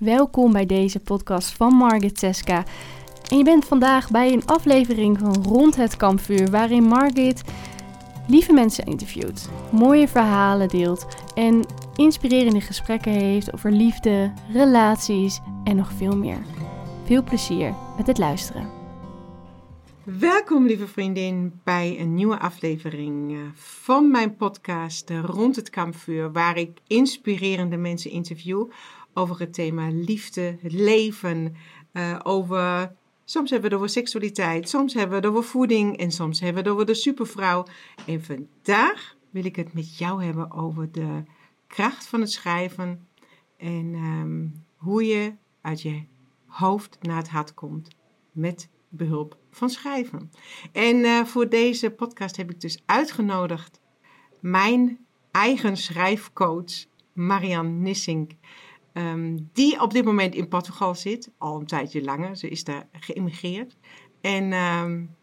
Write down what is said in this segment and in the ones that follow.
Welkom bij deze podcast van Margit Seska. En je bent vandaag bij een aflevering van Rond het Kampvuur, waarin Margit lieve mensen interviewt, mooie verhalen deelt en inspirerende gesprekken heeft over liefde, relaties en nog veel meer. Veel plezier met het luisteren. Welkom, lieve vriendin, bij een nieuwe aflevering eh, van mijn podcast eh, Rond het Kampvuur, waar ik inspirerende mensen interview over het thema liefde, het leven, uh, over. Soms hebben we over seksualiteit, soms hebben we over voeding en soms hebben we over de supervrouw. En vandaag wil ik het met jou hebben over de kracht van het schrijven en um, hoe je uit je hoofd naar het hart komt met behulp van schrijven. En uh, voor deze podcast heb ik dus uitgenodigd mijn eigen schrijfcoach Marian Nissink. Um, die op dit moment in Portugal zit, al een tijdje langer. Ze is daar geïmigreerd. En um,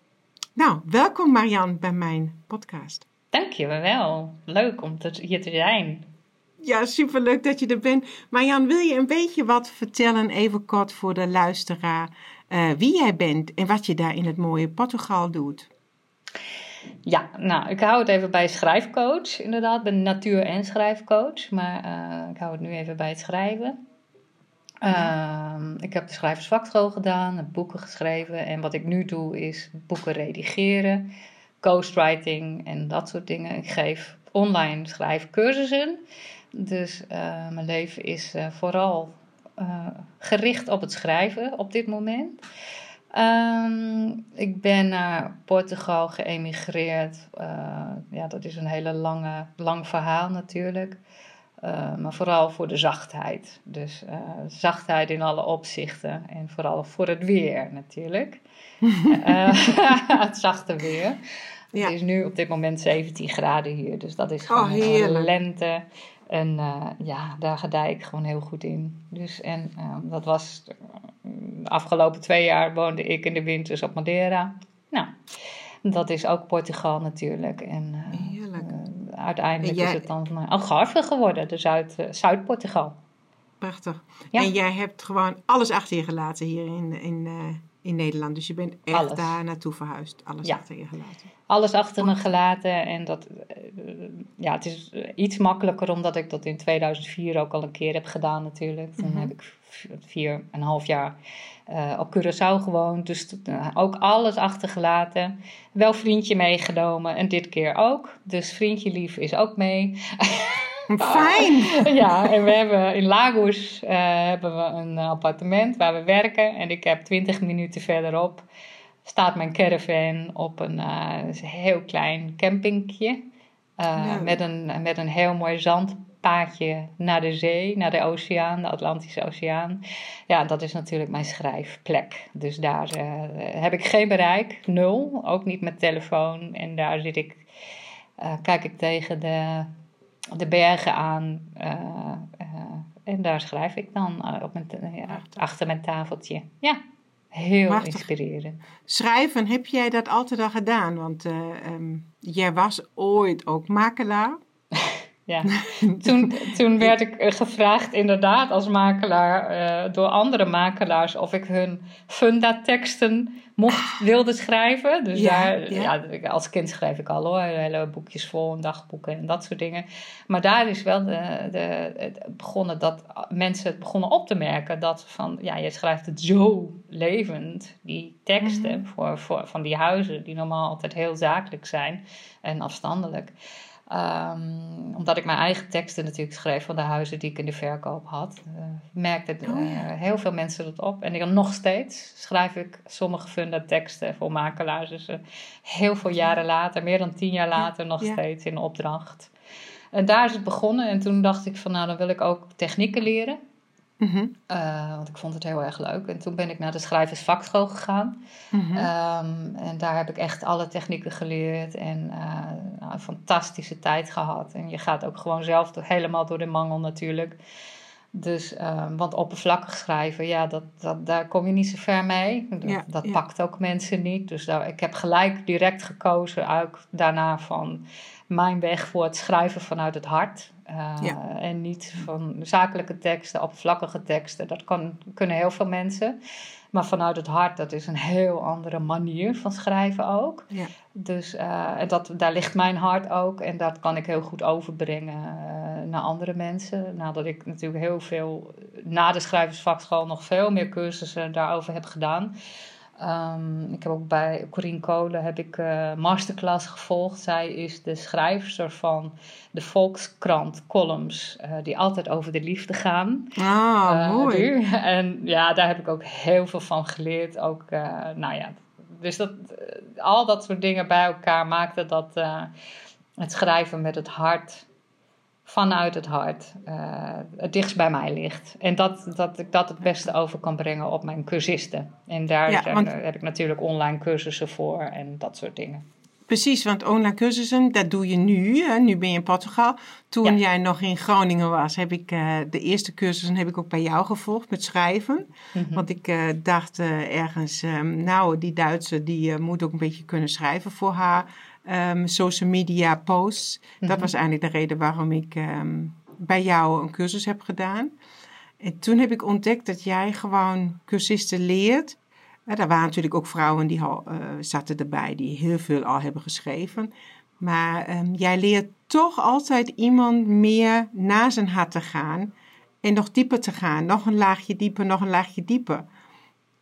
nou, welkom Marian bij mijn podcast. Dankjewel. Leuk om te, hier te zijn. Ja, superleuk dat je er bent. Marian, wil je een beetje wat vertellen, even kort voor de luisteraar, uh, wie jij bent en wat je daar in het mooie Portugal doet? Ja, nou, ik hou het even bij schrijfcoach, inderdaad. Ik ben natuur- en schrijfcoach, maar uh, ik hou het nu even bij het schrijven. Uh, ik heb de schrijversvakschool gedaan, boeken geschreven en wat ik nu doe is boeken redigeren, ghostwriting en dat soort dingen. Ik geef online schrijfcursussen, dus uh, mijn leven is uh, vooral gericht op het schrijven op dit moment. Um, ik ben naar Portugal geëmigreerd. Uh, ja, dat is een hele lange, lang verhaal natuurlijk. Uh, maar vooral voor de zachtheid. Dus uh, zachtheid in alle opzichten. En vooral voor het weer natuurlijk. het zachte weer. Ja. Het is nu op dit moment 17 graden hier. Dus dat is gewoon oh, lente. En uh, ja, daar gedij ik gewoon heel goed in. Dus en uh, dat was de afgelopen twee jaar woonde ik in de winters op Madeira. Nou, dat is ook Portugal natuurlijk. En uh, Heerlijk. uiteindelijk jij... is het dan Algarve geworden, de Zuid, Zuid-Portugal. Prachtig. Ja. En jij hebt gewoon alles achter je gelaten hier in, in, in Nederland. Dus je bent echt alles. daar naartoe verhuisd. Alles ja. achter je gelaten. Alles achter me gelaten. En dat, ja, het is iets makkelijker omdat ik dat in 2004 ook al een keer heb gedaan natuurlijk. Toen mm-hmm. heb ik vier en een half jaar uh, op Curaçao gewoond. Dus uh, ook alles achtergelaten. Wel vriendje meegenomen en dit keer ook. Dus vriendje lief is ook mee. Fijn! ja, en we hebben in Lagos uh, hebben we een appartement waar we werken. En ik heb twintig minuten verderop staat mijn caravan op een heel klein campingje. Ja. met, een, met een heel mooi zandpaadje naar de zee, naar de oceaan, de Atlantische Oceaan. Ja, dat is natuurlijk mijn schrijfplek. Dus daar uh, heb ik geen bereik, nul. Ook niet met telefoon. En daar zit ik, kijk ik tegen de, de bergen aan. Uh, en daar schrijf ik dan op mijn, achter mijn tafeltje. Ja, heel Prachtig. inspirerend. Schrijven, heb jij dat altijd al gedaan? Want um, jij was ooit ook makelaar. Ja, toen, toen werd ik gevraagd inderdaad als makelaar uh, door andere makelaars of ik hun fundateksten mocht, wilde schrijven. Dus ja, daar, ja. ja. als kind schreef ik al hoor, hele boekjes vol en dagboeken en dat soort dingen. Maar daar is wel de, de, het begonnen dat mensen het begonnen op te merken dat van, ja, je schrijft het zo levend, die teksten mm -hmm. voor, voor, van die huizen die normaal altijd heel zakelijk zijn en afstandelijk. Um, omdat ik mijn eigen teksten natuurlijk schreef van de huizen die ik in de verkoop had, uh, merkte oh, ja. heel veel mensen dat op. En dan nog steeds schrijf ik sommige funda teksten voor makelaars. Dus uh, heel veel jaren later, meer dan tien jaar later, nog ja. steeds in opdracht. En daar is het begonnen. En toen dacht ik van nou, dan wil ik ook technieken leren. Mm -hmm. uh, want ik vond het heel erg leuk. En toen ben ik naar de schrijversvakschool gegaan. Mm -hmm. um, en daar heb ik echt alle technieken geleerd. En uh, nou, een fantastische tijd gehad. En je gaat ook gewoon zelf door, helemaal door de mangel natuurlijk. Dus, um, want oppervlakkig schrijven, ja, dat, dat, daar kom je niet zo ver mee. Dat, ja, dat ja. pakt ook mensen niet. Dus daar, ik heb gelijk direct gekozen, ook daarna van mijn weg voor het schrijven vanuit het hart. En niet van zakelijke teksten, oppervlakkige teksten. Dat kan, kunnen heel veel mensen. Maar vanuit het hart, dat is een heel andere manier van schrijven ook. Ja. Dus uh, dat, daar ligt mijn hart ook. En dat kan ik heel goed overbrengen uh, naar andere mensen. Nadat ik natuurlijk heel veel na de schrijversvakschool nog veel meer cursussen daarover heb gedaan. Um, ik heb ook bij Corine Kolen heb ik uh, masterclass gevolgd. Zij is de schrijfster van de Volkskrant columns, uh, die altijd over de liefde gaan. Ah, uh, mooi. En ja, daar heb ik ook heel veel van geleerd. Ook, nou ja, dus dat, al dat soort dingen bij elkaar maakte dat het schrijven met het hart vanuit het hart uh, het dichtst bij mij ligt. En dat, dat ik dat het beste over kan brengen op mijn cursisten. En daar ja, want... heb ik natuurlijk online cursussen voor en dat soort dingen. Precies, want online cursussen, dat doe je nu. Hè? Nu ben je in Portugal. Toen jij nog in Groningen was, heb ik uh, de eerste cursussen heb ik ook bij jou gevolgd met schrijven. Mm -hmm. Want ik uh, dacht ergens, um, nou, die Duitse die moet ook een beetje kunnen schrijven voor haar um, social media posts. Dat mhm. was eigenlijk de reden waarom ik um, bij jou een cursus heb gedaan. En toen heb ik ontdekt dat jij gewoon cursisten leert. Uh, er waren natuurlijk ook vrouwen die al, uh, zaten erbij die heel veel al hebben geschreven. Maar um, jij leert toch altijd iemand meer naar zijn hart te gaan. En nog dieper te gaan. Nog een laagje dieper, nog een laagje dieper.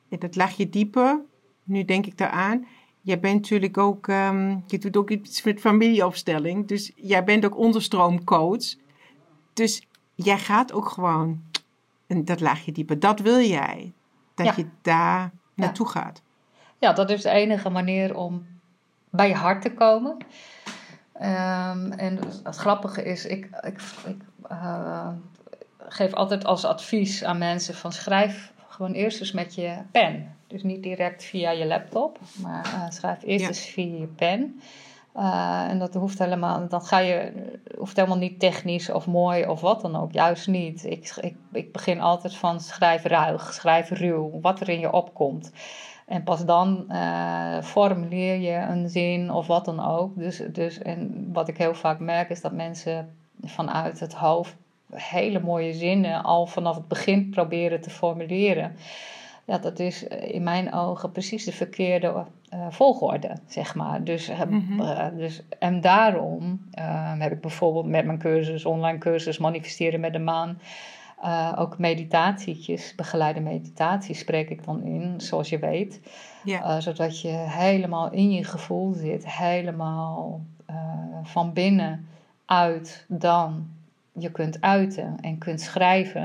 En dat laagje dieper, nu denk ik daaraan, jij bent natuurlijk ook, um, je doet ook iets met familieopstelling. Dus jij bent ook onderstroomcoach. Dus jij gaat ook gewoon, en dat laag je dieper, dat wil jij. Dat je daar naartoe gaat. Ja, dat is de enige manier om bij je hart te komen. Um, en het grappige is, ik, ik, ik uh, geef altijd als advies aan mensen van schrijf gewoon eerst eens met je pen. Dus niet direct via je laptop, maar uh, schrijf eerst eens via je pen. Uh, en dat hoeft helemaal, dan ga je, hoeft helemaal niet technisch of mooi of wat dan ook. Juist niet. Ik, ik, ik begin altijd van schrijf ruig, schrijf ruw, wat er in je opkomt. En pas dan uh, formuleer je een zin of wat dan ook. Dus, dus, en wat ik heel vaak merk is dat mensen vanuit het hoofd hele mooie zinnen al vanaf het begin proberen te formuleren. Ja, dat is eh, in mijn ogen precies de verkeerde uh, volgorde, zeg maar. Dus, mm uh, dus, en daarom heb ik bijvoorbeeld met mijn cursus, online cursus Manifesteren met de Maan, ook meditatietjes, begeleide meditaties spreek ik dan in, zoals je weet. Ja. zodat je helemaal in je gevoel zit, helemaal van binnen uit dan je kunt uiten en kunt schrijven.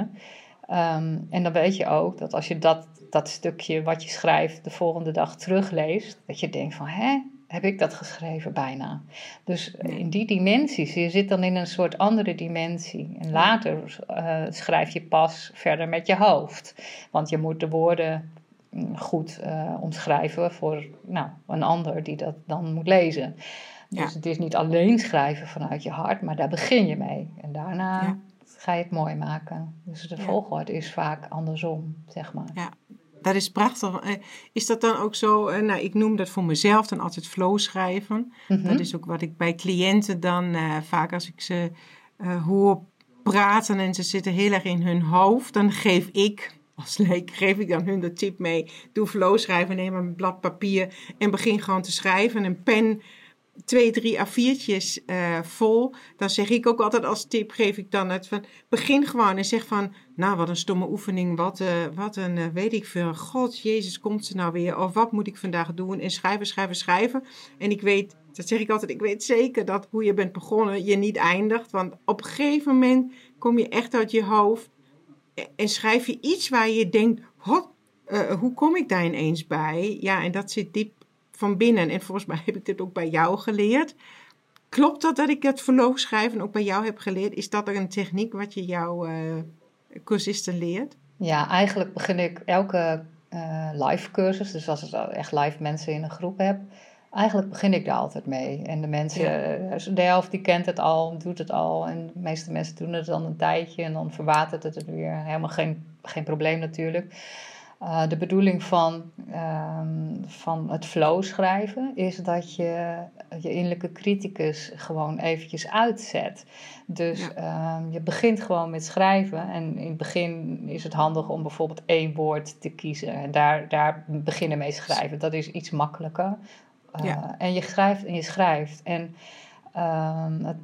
Um, en dan weet je ook dat als je dat, dat stukje wat je schrijft de volgende dag terugleest, dat je denkt van hè, heb ik dat geschreven bijna. Dus in die dimensies, je zit dan in een soort andere dimensie. En later uh, schrijf je pas verder met je hoofd. Want je moet de woorden mm, goed uh, omschrijven voor nou, een ander die dat dan moet lezen. Dus het is niet alleen schrijven vanuit je hart, maar daar begin je mee. En daarna ga je het mooi maken. Dus de volgorde is vaak andersom, zeg maar. Ja, dat is prachtig. Eh, is dat dan ook zo, eh, nou ik noem dat voor mezelf dan altijd flow schrijven. Mhm. Dat is ook wat ik bij cliënten dan uh, vaak als ik ze uh, hoor praten en ze zitten heel erg in hun hoofd, dan geef ik als leek geef ik dan hun de tip mee. Doe flow schrijven, neem een blad papier en begin gewoon te schrijven. Een pen twee, drie A4'tjes uh, vol. Dan zeg ik ook altijd als tip, geef ik dan het van, begin gewoon en zeg van, nou wat een stomme oefening, wat, uh, wat een, uh, weet ik veel, god, Jezus, komt ze nou weer? Of wat moet ik vandaag doen? En schrijven, schrijven, schrijven. En ik weet, dat zeg ik altijd, ik weet zeker dat hoe je bent begonnen, je niet eindigt. Want op een gegeven moment kom je echt uit je hoofd en schrijf je iets waar je denkt, hoe kom ik daar ineens bij? Ja, en dat zit diep van binnen. En volgens mij heb ik dit ook bij jou geleerd. Klopt dat dat ik het verloog schrijven ook bij jou heb geleerd? Is dat er een techniek wat je jouw uh, cursisten leert? Ja, eigenlijk begin ik elke uh, live cursus, dus als ik echt live mensen in een groep heb, eigenlijk begin ik daar altijd mee. En de mensen, ja. Eh, de helft die kent het al, doet het al. En de meeste mensen doen het dan een tijdje en dan verwatert het er weer. Helemaal geen, geen probleem natuurlijk. Uh, de bedoeling van, uh, van het flow schrijven is dat je je innerlijke criticus gewoon eventjes uitzet. Dus ja. uh, je begint gewoon met schrijven en in het begin is het handig om bijvoorbeeld één woord te kiezen en daar, daar beginnen mee schrijven. Dat is iets makkelijker. Ja. En je schrijft en je schrijft. En ehm, het,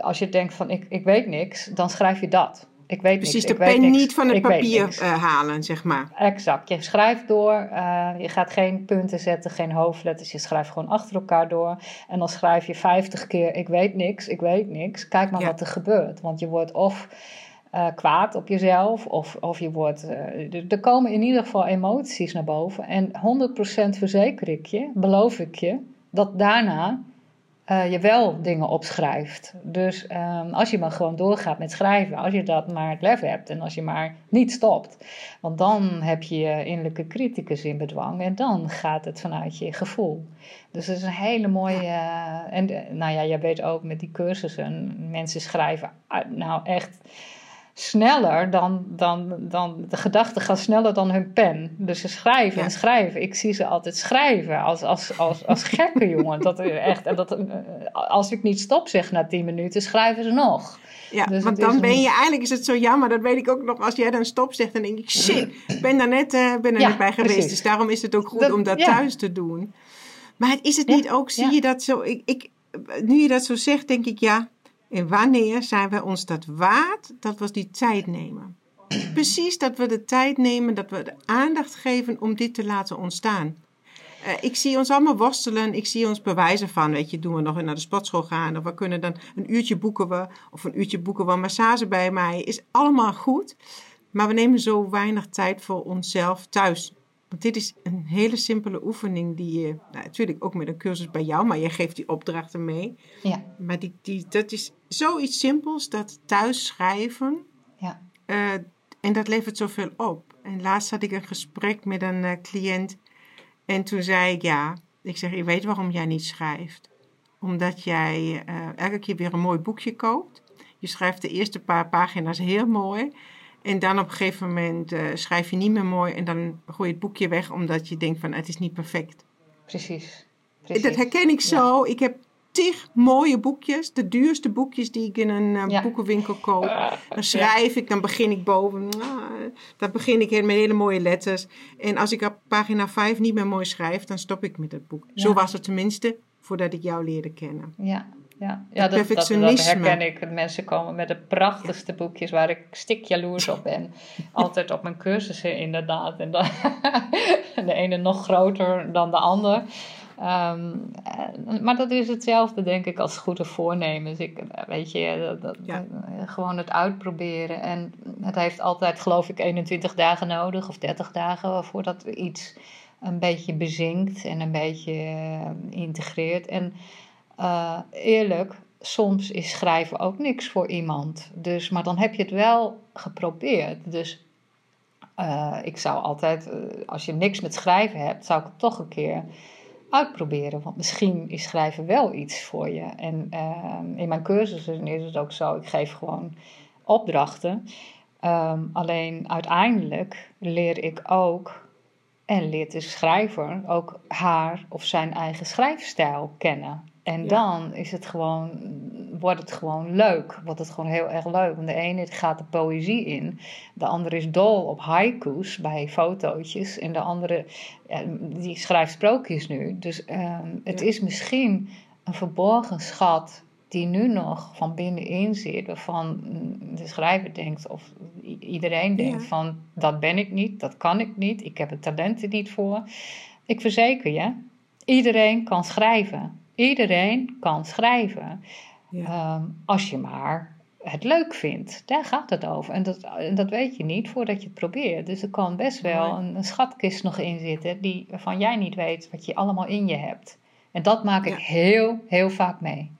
als je denkt van ik, ik weet niks, dan schrijf je dat. Ik weet Precies, niks, de pen niet van het papier uh, halen, zeg maar. Exact. Je schrijft door. Uh, je gaat geen punten zetten, geen hoofdletters. Je schrijft gewoon achter elkaar door. En dan schrijf je 50 keer: Ik weet niks, ik weet niks. Kijk maar ja. wat er gebeurt. Want je wordt of uh, kwaad op jezelf, of, of je wordt. er komen in ieder geval emoties naar boven. En 100% verzeker ik je, beloof ik je, dat daarna uh, je wel dingen opschrijft. Dus um, als je maar gewoon doorgaat met schrijven, als je dat maar het lef hebt en als je maar niet stopt, want dan heb je je innerlijke criticus in bedwang en dan gaat het vanuit je gevoel. Dus dat is een hele mooie. Uh, en nou ja, jij weet ook met die cursussen, mensen schrijven nou echt sneller dan, dan, dan de gedachten gaan sneller dan hun pen. Dus ze schrijven ja. en schrijven. Ik zie ze altijd schrijven als, als, als, als gekke jongen. Dat echt, en dat, als ik niet stop zeg na tien minuten, schrijven ze nog. Ja, dus want dan ben je eigenlijk, is het zo jammer, dat weet ik ook nog, als jij dan stop zegt, dan denk ik, shit, ik ben daar net, uh, ben er ja, net bij geweest. Precies. Dus daarom is het ook goed dat, om dat ja. thuis te doen. Maar is het niet ook, zie je dat zo, ik, ik, nu je dat zo zegt, denk ik, ja, en wanneer zijn we ons dat waard dat we die tijd nemen? Precies dat we de tijd nemen, dat we de aandacht geven om dit te laten ontstaan. Uh, ik zie ons allemaal worstelen, ik zie ons bewijzen van, weet je, doen we nog naar de sportschool gaan, of we kunnen dan een uurtje boeken we, of een uurtje boeken we een massage bij mij, is allemaal goed. Maar we nemen zo weinig tijd voor onszelf thuis. Want dit is een hele simpele oefening die je, nou, natuurlijk ook met een cursus bij jou, maar je geeft die opdrachten mee. Ja. Maar die, die, dat is zoiets simpels, dat thuis schrijven. Ja. Uh, en dat levert zoveel op. En laatst had ik een gesprek met een uh, cliënt en toen zei ik, ja, ik zeg, je weet waarom jij niet schrijft. Omdat jij uh, elke keer weer een mooi boekje koopt. Je schrijft de eerste paar pagina's heel mooi. En dan op een gegeven moment uh, schrijf je niet meer mooi en dan gooi je het boekje weg omdat je denkt van het is niet perfect. Precies. Precies. Dat herken ik zo. Ja. Ik heb tig mooie boekjes, de duurste boekjes die ik in een uh, ja. boekenwinkel koop. Dan schrijf ik, dan begin ik boven. dan begin ik met hele mooie letters. En als ik op pagina 5 niet meer mooi schrijf, dan stop ik met het boek. Zo was het tenminste voordat ik jou leerde kennen. Ja, ja, ja dat, dat, dat, herken ik. Mensen komen met de prachtigste ja. boekjes waar ik stik jaloers op ben. Altijd op mijn cursussen inderdaad. En dan, de ene nog groter dan de ander. Um, maar dat is hetzelfde, denk ik, als goede voornemens. Ik, weet je, dat, ja. gewoon het uitproberen. En het heeft altijd, geloof ik, 21 dagen nodig of 30 dagen voordat iets een beetje bezinkt en een beetje uh, integreert. En uh, eerlijk, soms is schrijven ook niks voor iemand. Dus, maar dan heb je het wel geprobeerd. Dus uh, ik zou altijd, uh, als je niks met schrijven hebt, zou ik het toch een keer uitproberen. Want misschien is schrijven wel iets voor je. En in mijn cursussen is het ook zo, ik geef gewoon opdrachten. Um, alleen uiteindelijk leer ik ook en leert de schrijver ook haar of zijn eigen schrijfstijl kennen. En ja. dan is het gewoon, wordt het gewoon leuk. Wordt het gewoon heel erg leuk. Want de ene gaat de poëzie in. De andere is dol op haiku's bij fotootjes. En de andere, die schrijft sprookjes nu. Dus um, het ja. is misschien een verborgen schat die nu nog van binnenin zit. Waarvan de schrijver denkt, of iedereen denkt van... dat ben ik niet, dat kan ik niet. Ik heb het talent er niet voor. Ik verzeker je, iedereen kan schrijven. Iedereen kan schrijven. Ja. Um, als je maar het leuk vindt. Daar gaat het over. En dat, en dat weet je niet voordat je het probeert. Dus er kan best wel een, een schatkist nog in zitten die, waarvan jij niet weet wat je allemaal in je hebt. En dat maak ik ja. heel, heel vaak mee.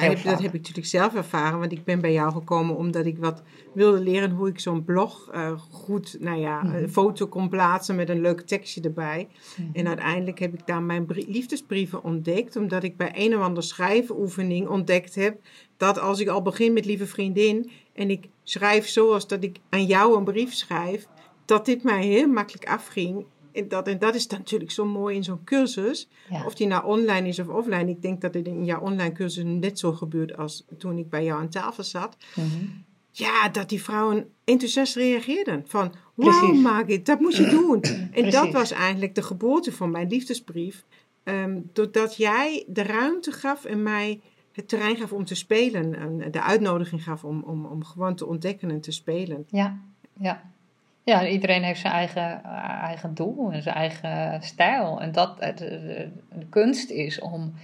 Ja, heb, dat heb ik natuurlijk zelf ervaren, want ik ben bij jou gekomen omdat ik wat wilde leren hoe ik zo'n blog uh, goed, nou ja, mm -hmm. een foto kon plaatsen met een leuk tekstje erbij. Mm -hmm. En uiteindelijk heb ik daar mijn liefdesbrieven ontdekt, omdat ik bij een of andere schrijfoefening ontdekt heb dat als ik al begin met lieve vriendin en ik schrijf zoals dat ik aan jou een brief schrijf, dat dit mij heel makkelijk afging. En dat, en dat is natuurlijk zo mooi in zo'n cursus. Ja. Of die nou online is of offline. Ik denk dat dit in jouw online cursus net zo gebeurt als toen ik bij jou aan tafel zat. Mhm. Ja, dat die vrouwen enthousiast reageerden. Van, wow. Margit, dat moet je doen. En dat was eigenlijk de geboorte van mijn liefdesbrief. Ehm, doordat jij de ruimte gaf en mij het terrein gaf om te spelen. En de uitnodiging gaf om, om, om gewoon te ontdekken en te spelen. Ja, ja. Ja, iedereen heeft zijn eigen, eh, eigen doel en zijn eigen stijl. En dat eh, de, de, de kunst is om,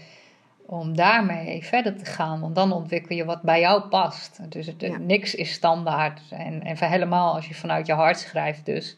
om daarmee verder te gaan. Want dan ontwikkel je wat bij jou past. Dus het, Ja. niks is standaard. En, en helemaal als je vanuit je hart schrijft dus.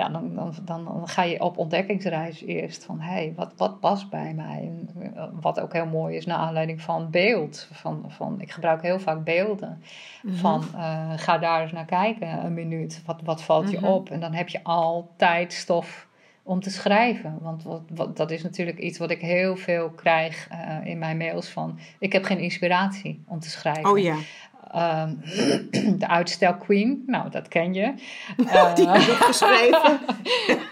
Ja, dan, dan, dan, ga je op ontdekkingsreis eerst van... hé, hey, wat, wat past bij mij? En eh, wat ook heel mooi is, naar aanleiding van beeld. Van, van, ik gebruik heel vaak beelden. Van eh, ga daar eens naar kijken, een minuut. Wat, wat valt je Mhm. op? En dan heb je altijd stof om te schrijven. Want wat, wat, dat is natuurlijk iets wat ik heel veel krijg eh, in mijn mails van... ik heb geen inspiratie om te schrijven. Oh ja, Ehm, de uitstel queen, nou dat ken je. die Eh, heb ik geschreven.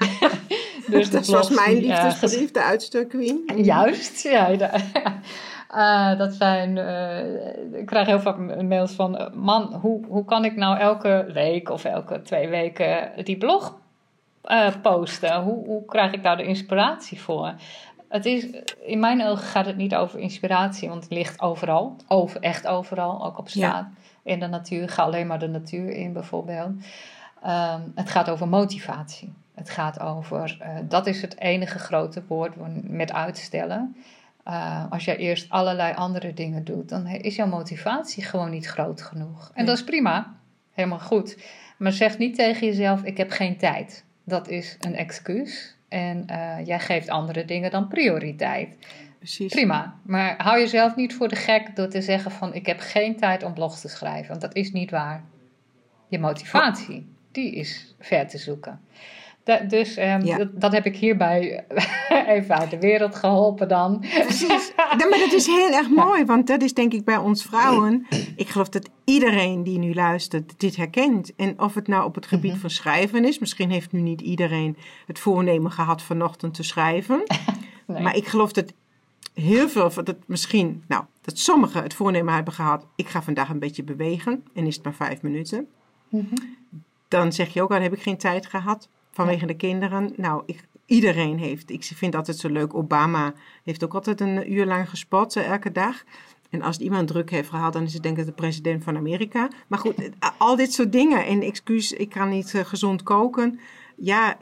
dus de dat was mijn die, eh, liefdesbrief, de uitstuk queen. Juist, ja. de- Eh, dat zijn, eh, ik krijg heel vaak mails van, eh, man, hoe, hoe kan ik nou elke week of elke twee weken die blog eh, posten? Hoe, hoe krijg ik daar de inspiratie voor? Het is, in mijn ogen gaat het niet over inspiratie, want het ligt overal, over, echt overal, ook op straat. In de natuur, ga alleen maar de natuur in bijvoorbeeld. Ehm, het gaat over motivatie. Het gaat over, eh, dat is het enige grote woord met uitstellen. Uh, als jij eerst allerlei andere dingen doet, dan is jouw motivatie gewoon niet groot genoeg. En Nee. dat is prima, helemaal goed. Maar zeg niet tegen jezelf: ik heb geen tijd. Dat is een excuus. En uh, jij geeft andere dingen dan prioriteit. Precies. Prima. Maar hou jezelf niet voor de gek door te zeggen: van ik heb geen tijd om blogs te schrijven. Want dat is niet waar. Je motivatie, die is ver te zoeken. Da dus um, Ja. dat, dat heb ik hierbij even uit de wereld geholpen dan. Precies. Ja, maar dat is heel erg mooi, want dat is denk ik bij ons vrouwen. Ik geloof dat iedereen die nu luistert dit herkent. En of het nou op het gebied Mhm. van schrijven is. Misschien heeft nu niet iedereen het voornemen gehad vanochtend te schrijven. Nee. Maar ik geloof dat heel veel, van dat misschien, nou, dat sommigen het voornemen hebben gehad. Ik ga vandaag een beetje bewegen en is het maar vijf minuten. Mhm. Dan zeg je ook, al heb ik geen tijd gehad vanwege de kinderen. Nou, ik, iedereen heeft, ik vind altijd zo leuk, Obama heeft ook altijd een uur lang gespot, eh, elke dag. En als iemand druk heeft gehad, dan is het denk ik de president van Amerika. Maar goed, al dit soort dingen. En excuus, ik kan niet eh, gezond koken. Ja,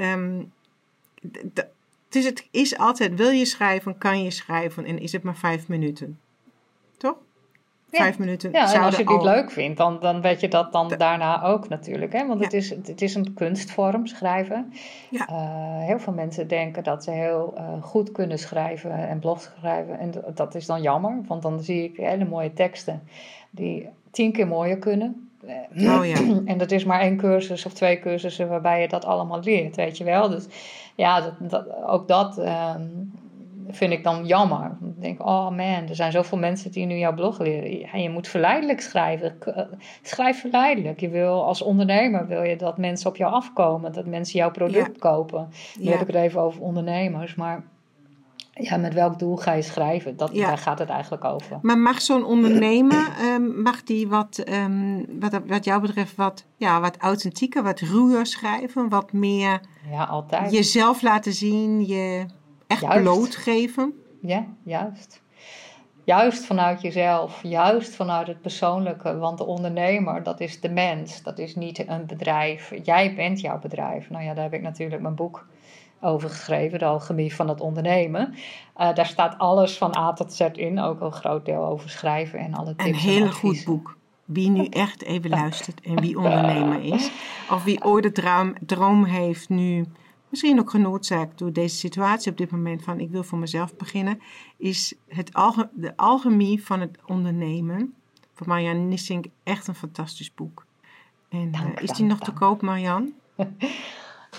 d- dus het is altijd, wil je schrijven, kan je schrijven. En is het maar vijf minuten. Ja. Vijf minuten. Ja, en als je het al- leuk vindt, dan, dan weet je dat dan De- daarna ook natuurlijk. Hè? Want Ja. het, is, het is een kunstvorm, schrijven. Ja. Eh, heel veel mensen denken dat ze heel eh, goed kunnen schrijven en blogs schrijven. En dat is dan jammer, want dan zie ik hele mooie teksten die tien keer mooier kunnen. Eh, Oh ja. En dat is maar één cursus of twee cursussen waarbij je dat allemaal leert, weet je wel. Dus ja, dat, dat, ook dat ehm, vind ik dan jammer. Ik denk, oh man, er zijn zoveel mensen die nu jouw blog leren. Ja, je moet verleidelijk schrijven. Eh, Schrijf verleidelijk. Je wil als ondernemer wil je dat mensen op jou afkomen, dat mensen jouw product kopen. Nu Ja. heb ik het even over ondernemers, maar ja, met welk doel ga je schrijven? Dat, Ja. Daar gaat het eigenlijk over. Maar mag zo'n ondernemer, ehm, mag die wat, ehm, wat, wat jou betreft, wat, ja, wat authentieker, wat ruwer schrijven? Wat meer Ja, altijd. jezelf laten zien, je echt Juist. blootgeven? Ja, juist. Juist vanuit jezelf, juist vanuit het persoonlijke. Want de ondernemer, dat is de mens, dat is niet een bedrijf. Jij bent jouw bedrijf. Nou ja, daar heb ik natuurlijk mijn boek over geschreven, De Alchemie van het Ondernemen. Eh, daar staat alles van A tot Z in, ook een groot deel over schrijven en alle tips Een en heel goed boek. Wie nu echt even luistert en wie ondernemer is. Of wie ooit de droom, droom heeft nu, misschien ook genoodzaakt door deze situatie op dit moment van ik wil voor mezelf beginnen. Is het alge, de alchemie van het ondernemen van Marianne Nissink echt een fantastisch boek. En eh, is die dank, nog te koop Marianne?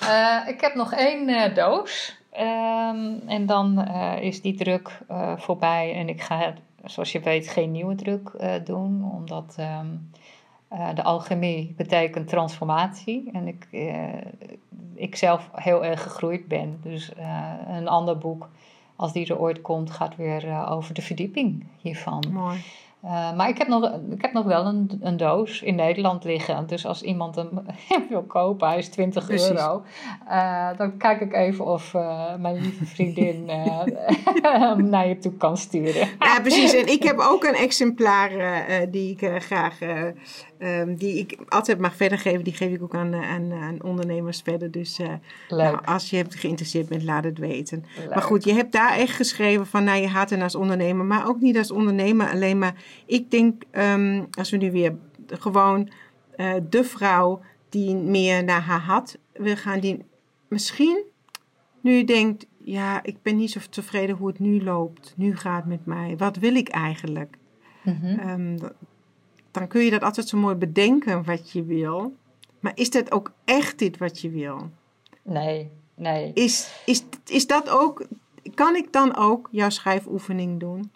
Eh, ik heb nog één eh, doos. Ehm, en dan is die druk voorbij. En ik ga, zoals je weet, geen nieuwe druk doen. Omdat ehm, Uh, de alchemie betekent transformatie. En ik, uh, ik zelf heel erg gegroeid ben. Dus uh, een ander boek, als die er ooit komt, gaat weer over de verdieping hiervan. Mooi. Maar ik heb nog, ik heb nog wel een, een doos in Nederland liggen. Dus als iemand hem wil kopen, hij is 20 Precies. euro. Dan kijk ik even of mijn lieve vriendin hem naar je toe kan sturen. Ja, precies. En ik heb ook een exemplaar die ik graag Um, die ik altijd mag verder geven, die geef ik ook aan, aan, aan ondernemers verder. Dus uh, nou, als je geïnteresseerd bent, laat het weten. Maar goed, je hebt daar echt geschreven van naar je hart en als ondernemer. Maar ook niet als ondernemer alleen. Maar ik denk, um, als we nu weer gewoon uh, de vrouw die meer naar haar hart wil gaan. Die misschien, nu denkt, ja, ik ben niet zo tevreden hoe het nu loopt. Nu gaat met mij. Wat wil ik eigenlijk? Mm -hmm. um, dan kun je dat altijd zo mooi bedenken wat je wil. Maar is dat ook echt dit wat je wil? Nee, nee. Is, is, is dat ook, kan ik dan ook jouw schrijfoefening doen?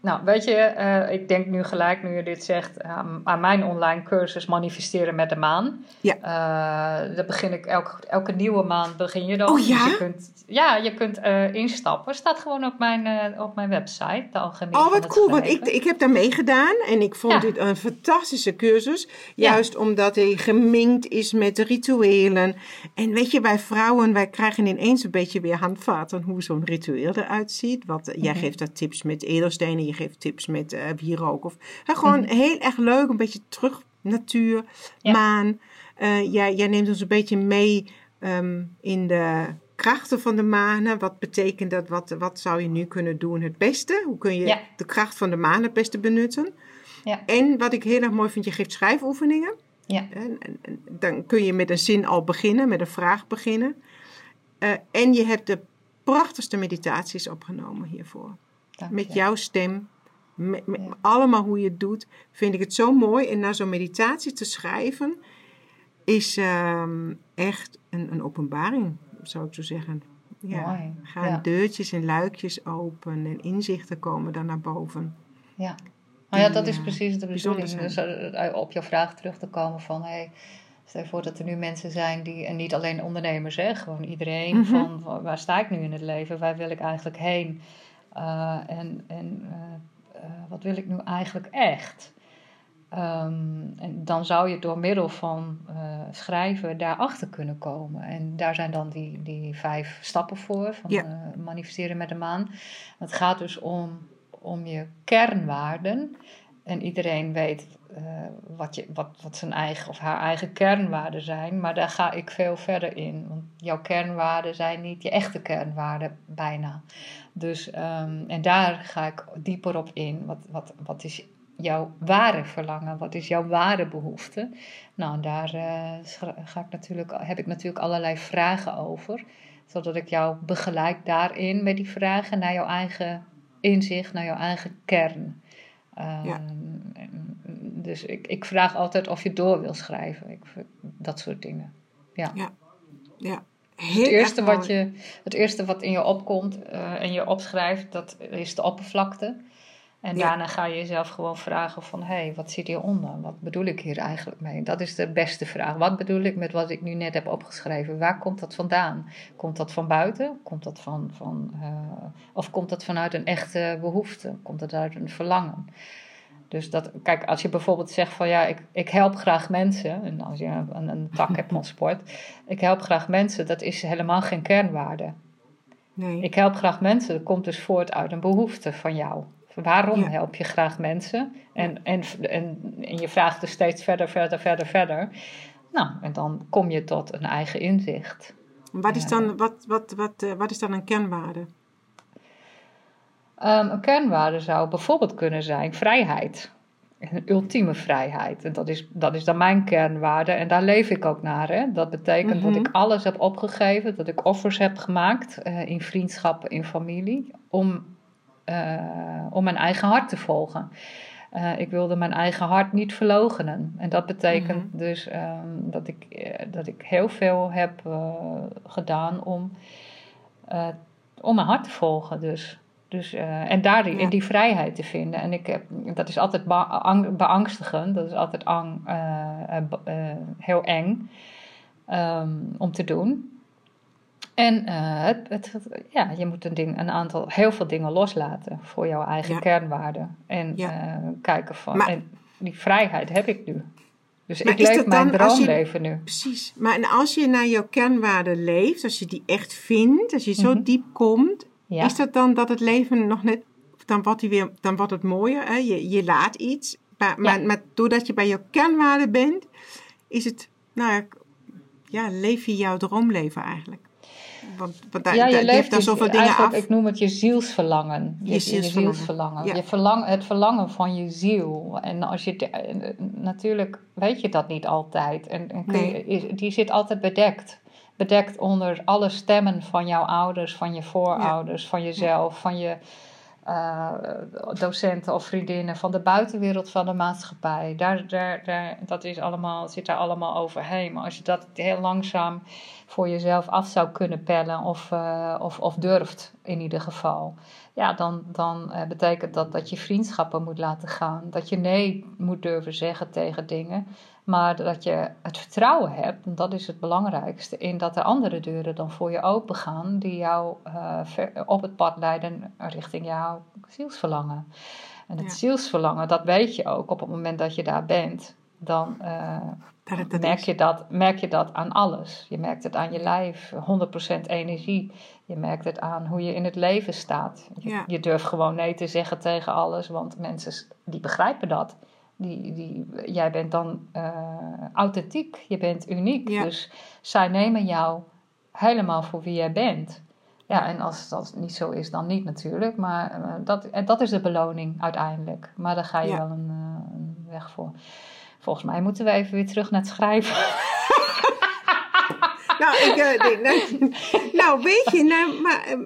Nou, weet je, uh, ik denk nu gelijk, nu je dit zegt, aan mijn online cursus Manifesteren met de Maan. Ja. Uh, daar begin ik elke, elke nieuwe maand begin je dan. Oh ja? Dus je kunt, ja, je kunt uh, instappen. Staat gewoon op mijn, op mijn website, de algemene. Oh, wat cool, want ik, ik heb daar meegedaan en ik vond ja. dit een fantastische cursus. Juist ja. omdat hij geminkt is met rituelen. En weet je, wij vrouwen, wij krijgen ineens een beetje weer handvaten hoe zo'n ritueel eruit ziet. Wat, mm -hmm. Jij geeft daar tips met edelstenen je geeft tips met uh, wierook. Of, uh, gewoon mm. heel erg leuk, een beetje terug natuur, ja. maan. Uh, jij, jij neemt ons een beetje mee um, in de krachten van de manen. Wat betekent dat? Wat, wat zou je nu kunnen doen het beste? Hoe kun je ja. de kracht van de maan het beste benutten? Ja. En wat ik heel erg mooi vind, je geeft schrijfoefeningen. Ja. En, en, en dan kun je met een zin al beginnen, met een vraag beginnen. Uh, en je hebt de prachtigste meditaties opgenomen hiervoor. Dank met je. jouw stem, met, met ja. allemaal hoe je het doet, vind ik het zo mooi. En na zo'n meditatie te schrijven is um, echt een, een openbaring, zou ik zo zeggen. Ja, mooi. gaan ja. deurtjes en luikjes open en inzichten komen dan naar boven. Ja, nou ja, dat is precies de bedoeling. Dus uh, op jouw vraag terug te komen van... Hey, Stel je voor dat er nu mensen zijn die, en niet alleen ondernemers, hè, gewoon iedereen, mm -hmm. van waar sta ik nu in het leven, waar wil ik eigenlijk heen? Uh, en en uh, uh, wat wil ik nu eigenlijk echt? Um, en dan zou je door middel van schrijven daarachter kunnen komen. En daar zijn dan die, die vijf stappen voor, van ja. manifesteren met de maan. Het gaat dus om, om je kernwaarden. En iedereen weet uh, wat, je, wat, wat zijn eigen of haar eigen kernwaarden zijn. Maar daar ga ik veel verder in. Want jouw kernwaarden zijn niet je echte kernwaarden bijna. Dus, um, en daar ga ik dieper op in. Wat, wat, wat is jouw ware verlangen? Wat is jouw ware behoefte? Nou, daar uh, ga ik natuurlijk, heb ik natuurlijk allerlei vragen over. Zodat ik jou begeleid daarin met die vragen naar jouw eigen inzicht, naar jouw eigen kern. Ja. Dus ik, ik vraag altijd of je door wil schrijven. Ik, dat soort dingen. Ja. Ja. ja. Dus het, eerste wat je, het eerste wat in je opkomt uh, en je opschrijft, dat is de oppervlakte. En ja. daarna ga je jezelf gewoon vragen van, hé, hey, wat zit hieronder? Wat bedoel ik hier eigenlijk mee? Dat is de beste vraag. Wat bedoel ik met wat ik nu net heb opgeschreven? Waar komt dat vandaan? Komt dat van buiten? Komt dat van, van uh, of komt dat vanuit een echte behoefte? Komt dat uit een verlangen? Dus dat, kijk, als je bijvoorbeeld zegt van ja, ik, ik help graag mensen, en als je een, een tak hebt van sport, ik help graag mensen, dat is helemaal geen kernwaarde. Nee. Ik help graag mensen, dat komt dus voort uit een behoefte van jou. Waarom ja. help je graag mensen? En, en, en, en je vraagt dus steeds verder, verder, verder, verder. Nou, en dan kom je tot een eigen inzicht. Wat is dan, wat, wat, wat, uh, wat is dan een kernwaarde? Um, een kernwaarde zou bijvoorbeeld kunnen zijn vrijheid. Een ultieme vrijheid. En dat is, dat is dan mijn kernwaarde en daar leef ik ook naar. Hè? Dat betekent mm -hmm. dat ik alles heb opgegeven, dat ik offers heb gemaakt uh, in vriendschappen, in familie, om, om mijn eigen hart te volgen. Uh, ik wilde mijn eigen hart niet verlogenen. En dat betekent mm -hmm. dus um, dat, ik, dat ik heel veel heb gedaan om, om mijn hart te volgen. Dus Dus, en daar in die vrijheid te vinden. En ik heb, dat is altijd beangstigend, dat is altijd ang, heel eng um, om te doen. En het, het, ja, je moet een, ding, een aantal, heel veel dingen loslaten voor jouw eigen ja. kernwaarden. En kijken van, en die vrijheid heb ik nu. Dus ik leef mijn droomleven nu. Precies. Maar en als je naar jouw kernwaarden leeft, als je die echt vindt, als je zo mhm. diep komt, is dat dan dat het leven nog net, dan wordt, die weer, dan wordt het mooier. Hè? Je, je laat iets, maar, maar, doordat je bij jouw kernwaarden bent, is het, nou ja, leef je jouw droomleven eigenlijk. Want, want daar, ja, je, leeft daar zoveel dingen af. Ik noem het je zielsverlangen. Je, je zielsverlangen. zielsverlangen. Je verlang, het verlangen van je ziel. En als je, eh, natuurlijk weet je dat niet altijd. En, en je, die zit altijd bedekt bedekt onder alle stemmen van jouw ouders, van je voorouders, van jezelf, van je uh, docenten of vriendinnen, van de buitenwereld van de maatschappij. Daar, daar, daar, dat is allemaal, zit daar allemaal overheen. Maar als je dat heel langzaam voor jezelf af zou kunnen pellen, of, uh, of, of durft in ieder geval, ja, dan, dan uh, betekent dat dat je vriendschappen moet laten gaan. Dat je nee moet durven zeggen tegen dingen. Maar dat je het vertrouwen hebt, en dat is het belangrijkste, in dat er andere deuren dan voor je open gaan, die jou uh, op het pad leiden richting jouw zielsverlangen. En het zielsverlangen, dat weet je ook op het moment dat je daar bent. Dan uh, merk, je dat, merk je dat aan alles. Je merkt het aan je lijf, 100% energie. Je merkt het aan hoe je in het leven staat. Je, ja. je durft gewoon nee te zeggen tegen alles, want mensen die begrijpen dat die, die, jij bent dan uh, authentiek, je bent uniek. Dus zij nemen jou helemaal voor wie jij bent. Ja, en als dat niet zo is, dan niet natuurlijk. Maar uh, dat, en dat is de beloning uiteindelijk. Maar daar ga je wel een, uh, een weg voor. Volgens mij moeten we even weer terug naar het schrijven. nou, ik, nou, nou, weet je, nou, maar,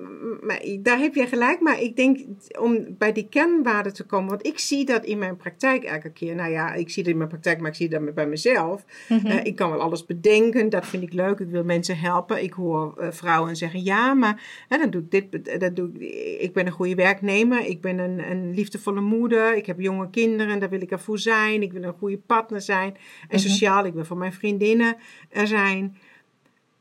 maar, daar heb je gelijk. Maar ik denk om bij die kernwaarden te komen. Want ik zie dat in mijn praktijk elke keer. Nou ja, ik zie dat in mijn praktijk, maar ik zie dat bij mezelf. Mm ik kan wel alles bedenken. Dat vind ik leuk. Ik wil mensen helpen. Ik hoor uh, vrouwen zeggen: ja, maar hè, dan doe ik dit. Dat doe ik, ik ben een goede werknemer. Ik ben een, een liefdevolle moeder. Ik heb jonge kinderen. Daar wil ik ervoor zijn. Ik wil een goede partner zijn. En mhm. sociaal, ik wil voor mijn vriendinnen er zijn.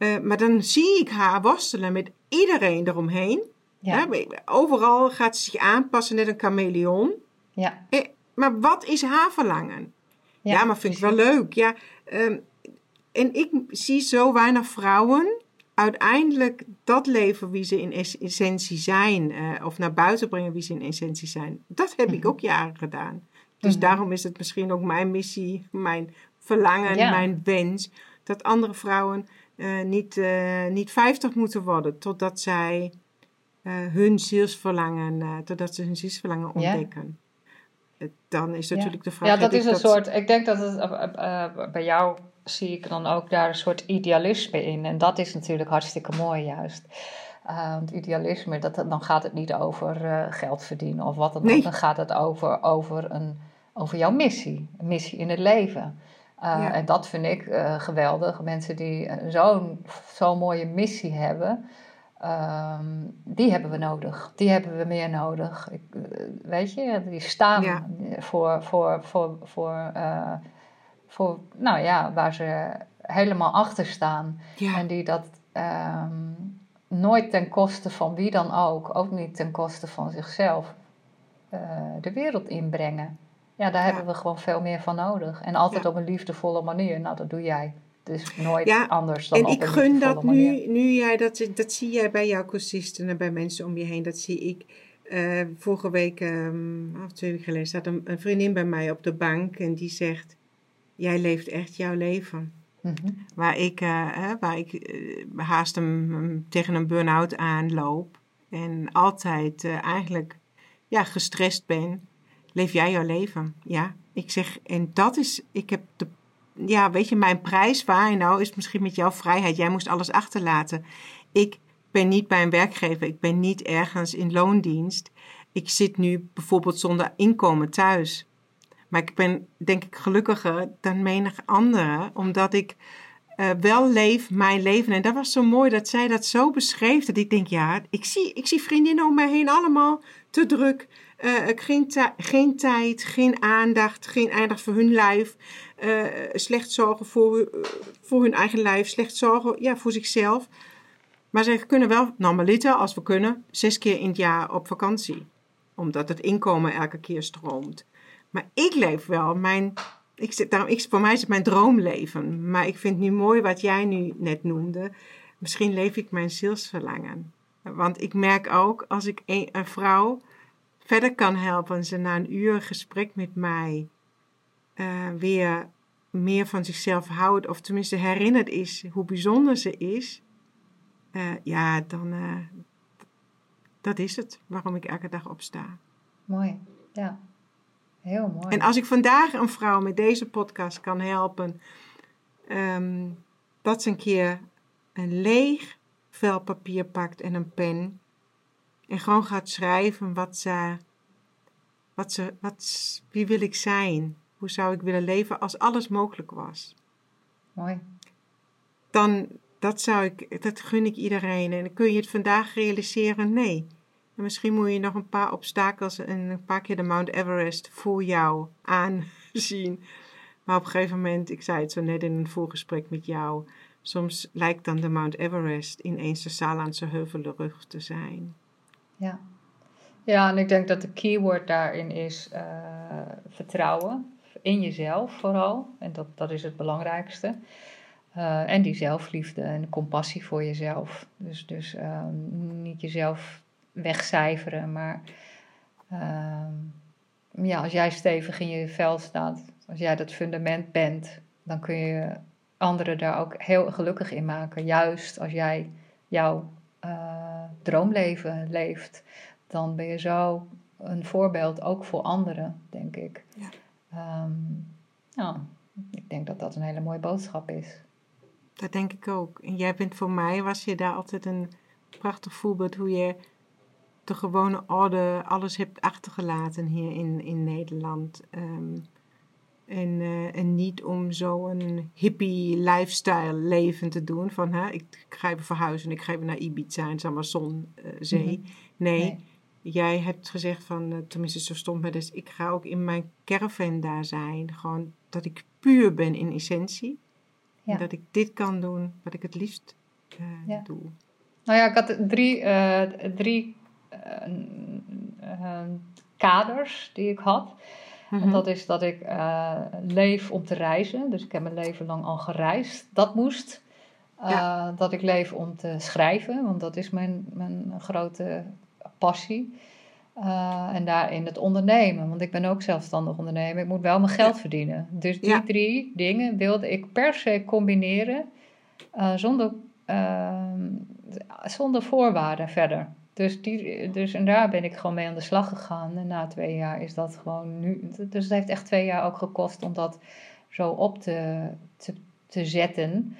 Uh, maar dan zie ik haar worstelen met iedereen eromheen. Ja. overal gaat ze zich aanpassen, net een chameleon. Ja. Eh, maar wat is haar verlangen? Ja, ja maar vind ik wel leuk. Ja, um, en ik zie zo weinig vrouwen uiteindelijk dat leven wie ze in essentie zijn, uh, of naar buiten brengen wie ze in essentie zijn. Dat heb ik mhm. ook jaren gedaan. Dus mhm. daarom is het misschien ook mijn missie, mijn verlangen, mijn wens, dat andere vrouwen uh, niet, uh, niet 50 moeten worden totdat zij uh, hun zielsverlangen, totdat ze hun zielsverlangen ontdekken. Ja. Dan is natuurlijk de vraag. Ja, dat is een soort. Ik denk dat het bij jou zie ik dan ook daar een soort idealisme in. En dat is natuurlijk hartstikke mooi, juist. want idealisme, dat, dan gaat het niet over geld verdienen of wat dan ook. Dan gaat het over, over, een, over jouw missie, een missie in het leven. Uh, En dat vind ik uh, geweldig. Mensen die eh, zo'n zo'n mooie missie hebben, um, die hebben we nodig. Die hebben we meer nodig. Ik, weet je, die staan ja. voor, voor, voor, voor, voor, nou ja, waar ze helemaal achter staan. Ja. En die dat um, nooit ten koste van wie dan ook, ook niet ten koste van zichzelf, de wereld inbrengen. Ja, daar hebben we gewoon veel meer van nodig. En altijd op een liefdevolle manier. Nou, dat doe jij. Dus nooit anders dan en op ik gun dat nu, nu jij dat, dat zie jij bij jouw cursisten en bij mensen om je heen. Dat zie ik. Uh, vorige week, um, of twee weken geleden, staat een, een, vriendin bij mij op de bank en die zegt: Jij leeft echt jouw leven. Mhm. Waar ik, uh, waar ik uh, haast hem, tegen een burn-out aanloop en altijd eigenlijk ja, gestrest ben leef jij jouw leven. Ja, ik zeg, en dat is, ik heb de, ja, weet je, mijn prijs waar nou is misschien met jouw vrijheid. Jij moest alles achterlaten. Ik ben niet bij een werkgever, ik ben niet ergens in loondienst. Ik zit nu bijvoorbeeld zonder inkomen thuis. Maar ik ben denk ik gelukkiger dan menig andere, omdat ik uh, wel leef mijn leven. En dat was zo mooi dat zij dat zo beschreef. Dat ik denk, ja, ik zie, ik zie vriendinnen om mij heen allemaal te druk. Uh, geen, geen tijd, geen aandacht, geen aandacht voor hun lijf. Uh, slecht zorgen voor, voor hun eigen lijf, slecht zorgen ja, voor zichzelf. Maar ze kunnen wel, normaliter, als we kunnen, zes keer in het jaar op vakantie. Omdat het inkomen elke keer stroomt. Maar ik leef wel mijn ik, daarom, voor mij is het mijn droomleven. Maar ik vind nu mooi wat jij nu net noemde. Misschien leef ik mijn zielsverlangen. Want ik merk ook als ik een vrouw verder kan helpen, ze na een uur gesprek met mij uh, weer meer van zichzelf houdt, of tenminste herinnerd is hoe bijzonder ze is, uh, ja, dan uh, dat is het waarom ik elke dag opsta. Mooi, ja. Heel mooi. En als ik vandaag een vrouw met deze podcast kan helpen, um, dat ze een keer een leeg vel papier pakt en een pen en gewoon gaat schrijven wat ze, wat ze, wat, wie wil ik zijn? Hoe zou ik willen leven als alles mogelijk was? Mooi. Dan, dat zou ik, dat gun ik iedereen. En kun je het vandaag realiseren? Nee misschien moet je nog een paar obstakels en een paar keer de Mount Everest voor jou aanzien. Maar op een gegeven moment, ik zei het zo net in een voorgesprek met jou, soms lijkt dan de Mount Everest ineens de Saarlandse heuvelrug te zijn. Ja. ja, en ik denk dat de keyword daarin is uh, vertrouwen in jezelf vooral. En dat, dat is het belangrijkste. Uh, en die zelfliefde en compassie voor jezelf. Dus, dus uh, niet jezelf wegcijferen. Maar ehm, ja, als jij stevig in je vel staat, als jij dat fundament bent, dan kun je anderen daar ook heel gelukkig in maken. Juist als jij jouw uh, droomleven leeft, dan ben je zo een voorbeeld ook voor anderen, denk ik. Ja. Um, nou, ik denk dat dat een hele mooie boodschap is. Dat denk ik ook. En jij bent voor mij, was je daar altijd een prachtig voorbeeld hoe je de gewone orde alles hebt achtergelaten hier in, in Nederland. Ehm, en, uh, en niet om zo'n hippie lifestyle leven te doen. Van hè, ik, ga even verhuizen, ik ga even naar Ibiza en zeg maar zon, uh, zee. Mhm. nee, jij hebt gezegd van, uh, tenminste zo stond het dus, ik ga ook in mijn caravan daar zijn. Gewoon dat ik puur ben in essentie. Ja. En dat ik dit kan doen wat ik het liefst ja. doe. Nou ja, ik had drie, drie kaders die ik had. En mhm. dat is dat ik uh, leef om te reizen. Dus ik heb mijn leven lang al gereisd. Dat moest. Uh, Dat ik leef om te schrijven, want dat is mijn, mijn grote passie. Uh, en daarin het ondernemen, want ik ben ook zelfstandig ondernemer. Ik moet wel mijn geld verdienen. Dus die drie dingen wilde ik per se combineren zonder, zonder voorwaarden verder. Dus, die, dus en daar ben ik gewoon mee aan de slag gegaan. En na twee jaar is dat gewoon nu. Dus het heeft echt twee jaar ook gekost om dat zo op te, te, te zetten.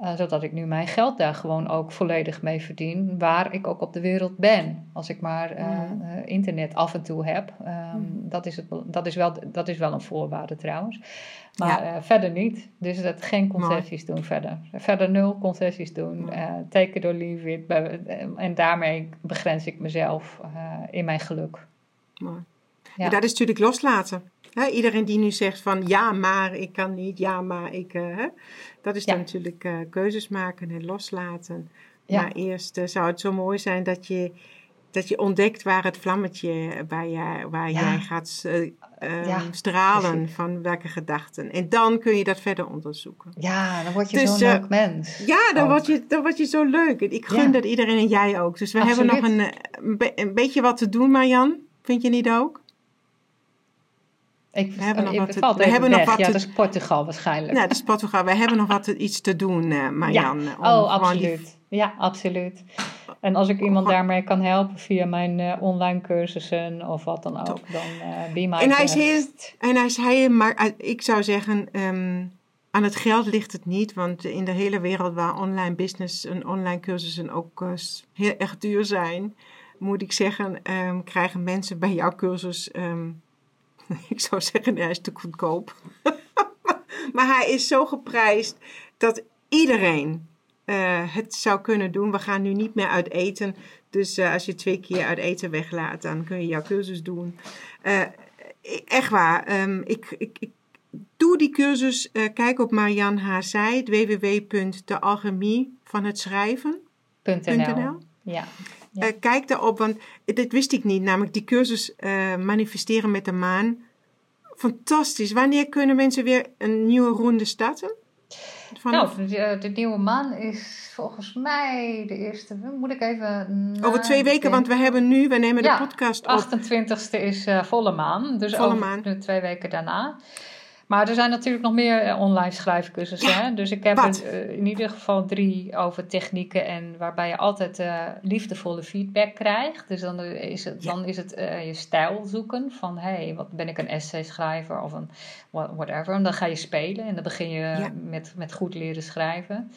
Uh, zodat ik nu mijn geld daar gewoon ook volledig mee verdien. Waar ik ook op de wereld ben. Als ik maar uh, internet af en toe heb. Um, dat, is het, dat, is wel, dat is wel een voorwaarde trouwens. Maar ja. verder niet. Dus dat, geen concessies doen verder. Verder nul concessies doen. teken door leave it. En daarmee begrens ik mezelf in mijn geluk. Mooi. Ja. Dat is natuurlijk loslaten. Iedereen die nu zegt van ja, maar ik kan niet, ja, maar ik. Uh, dat is dan natuurlijk uh, keuzes maken en loslaten. Maar eerst uh, zou het zo mooi zijn dat je, dat je ontdekt waar het vlammetje bij je, waar jij gaat ehm, stralen van welke gedachten. En dan kun je dat verder onderzoeken. Ja, dan word je dus, zo'n leuk mens. Ja, dan word, je, dan word je zo leuk. Ik gun dat iedereen en jij ook. Dus we hebben nog een, een, een beetje wat te doen, Marjan. Vind je niet ook? Ik, we hebben nog wat, te, we hebben nog wat ja, dat is Portugal waarschijnlijk. Ja, dat is Portugal. We hebben nog wat iets te doen, uh, Marjan. Ja. Oh, absoluut. Ja, absoluut. En als ik iemand daarmee kan helpen via mijn uh, online cursussen of wat dan ook, Top. dan uh, be my en hij, is heel, en hij zei, maar ik zou zeggen, um, aan het geld ligt het niet. Want in de hele wereld waar online business en online cursussen ook heel erg duur zijn, moet ik zeggen, um, krijgen mensen bij jouw cursus... Um, ik zou zeggen, hij is te goedkoop. maar hij is zo geprijsd dat iedereen uh, het zou kunnen doen. We gaan nu niet meer uit eten. Dus uh, als je twee keer uit eten weglaat, dan kun je jouw cursus doen. Uh, echt waar. Um, ik, ik, ik, doe die cursus. kijk op Marianne haar site www.dealchemie van het schrijven.nl. Ja. Ja. kijk daarop, want dit wist ik niet. Namelijk die cursus manifesteren met de maan. Fantastisch. Wanneer kunnen mensen weer een nieuwe ronde starten? Nou, de, de, nieuwe maan is volgens mij de eerste. Moet ik even. Over twee weken, want we hebben nu, we nemen de podcast op. 28e is uh, volle maan. Dus volle maan. de twee weken daarna. Maar er zijn natuurlijk nog meer eh, online schrijfcursussen. hè? Dus ik heb uh, in ieder geval drie over technieken en waarbij je altijd uh, liefdevolle feedback krijgt. Dus dan is het, dan is het je stijl zoeken van hey, wat ben ik een essay schrijver of een whatever. En dan ga je spelen en dan begin je met, met goed leren schrijven.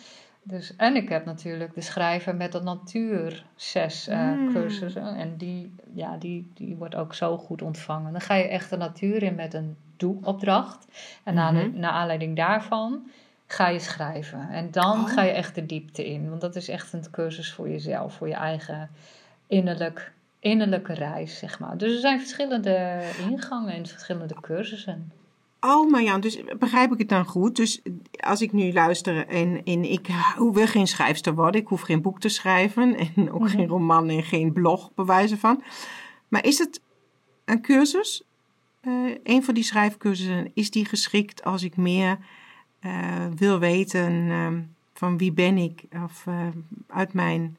Dus, en ik heb natuurlijk de schrijven met de natuur zes uh, cursussen. En die, ja, die, die wordt ook zo goed ontvangen. Dan ga je echt de natuur in met een doe-opdracht. En na, mm naar aanleiding daarvan ga je schrijven. En dan oh. ga je echt de diepte in. Want dat is echt een cursus voor jezelf, voor je eigen innerlijk, innerlijke reis, zeg maar. Dus er zijn verschillende ingangen en verschillende cursussen. Oh, Marjan, dus begrijp ik het dan goed? Dus als ik nu luister en, en ik hoef geen schrijfster worden, ik hoef geen boek te schrijven en ook mhm. geen roman en geen blog bewijzen van. Maar is het een cursus? Uh, een van die schrijfcursussen, is die geschikt als ik meer uh, wil weten uh, van wie ben ik of uh, uit mijn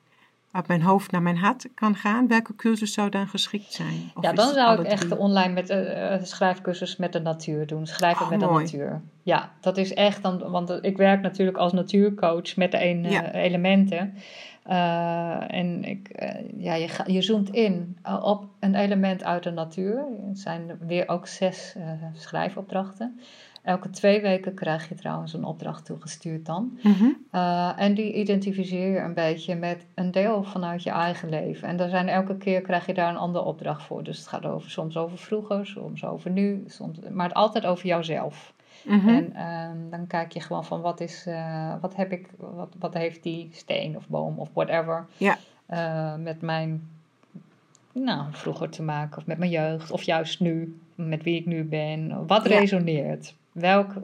uit mijn hoofd naar mijn hart kan gaan, welke cursus zou dan geschikt zijn? Of ja, dan zou ik echt de online met, uh, schrijfcursus met de natuur doen. Schrijven oh, met de natuur. Ja, dat is echt dan, want ik werk natuurlijk als natuurcoach met de een, ja. elementen. Uh, en ik, ja, je, je zoomt in op een element uit de natuur. Het zijn weer ook zes schrijfopdrachten. Elke twee weken krijg je trouwens een opdracht toegestuurd dan. Mhm. Eh, en die identificeer je een beetje met een deel vanuit je eigen leven. En dan zijn elke keer krijg je daar een andere opdracht voor. Dus het gaat over, soms over vroeger, soms over nu, soms, maar altijd over jouzelf. Mm En ehm, dan kijk je gewoon van wat is, uh, wat heb ik, wat, wat heeft die steen of boom of whatever ja. Uh, met mijn nou, vroeger te maken of met mijn jeugd of juist nu, met wie ik nu ben. Wat resoneert? Welk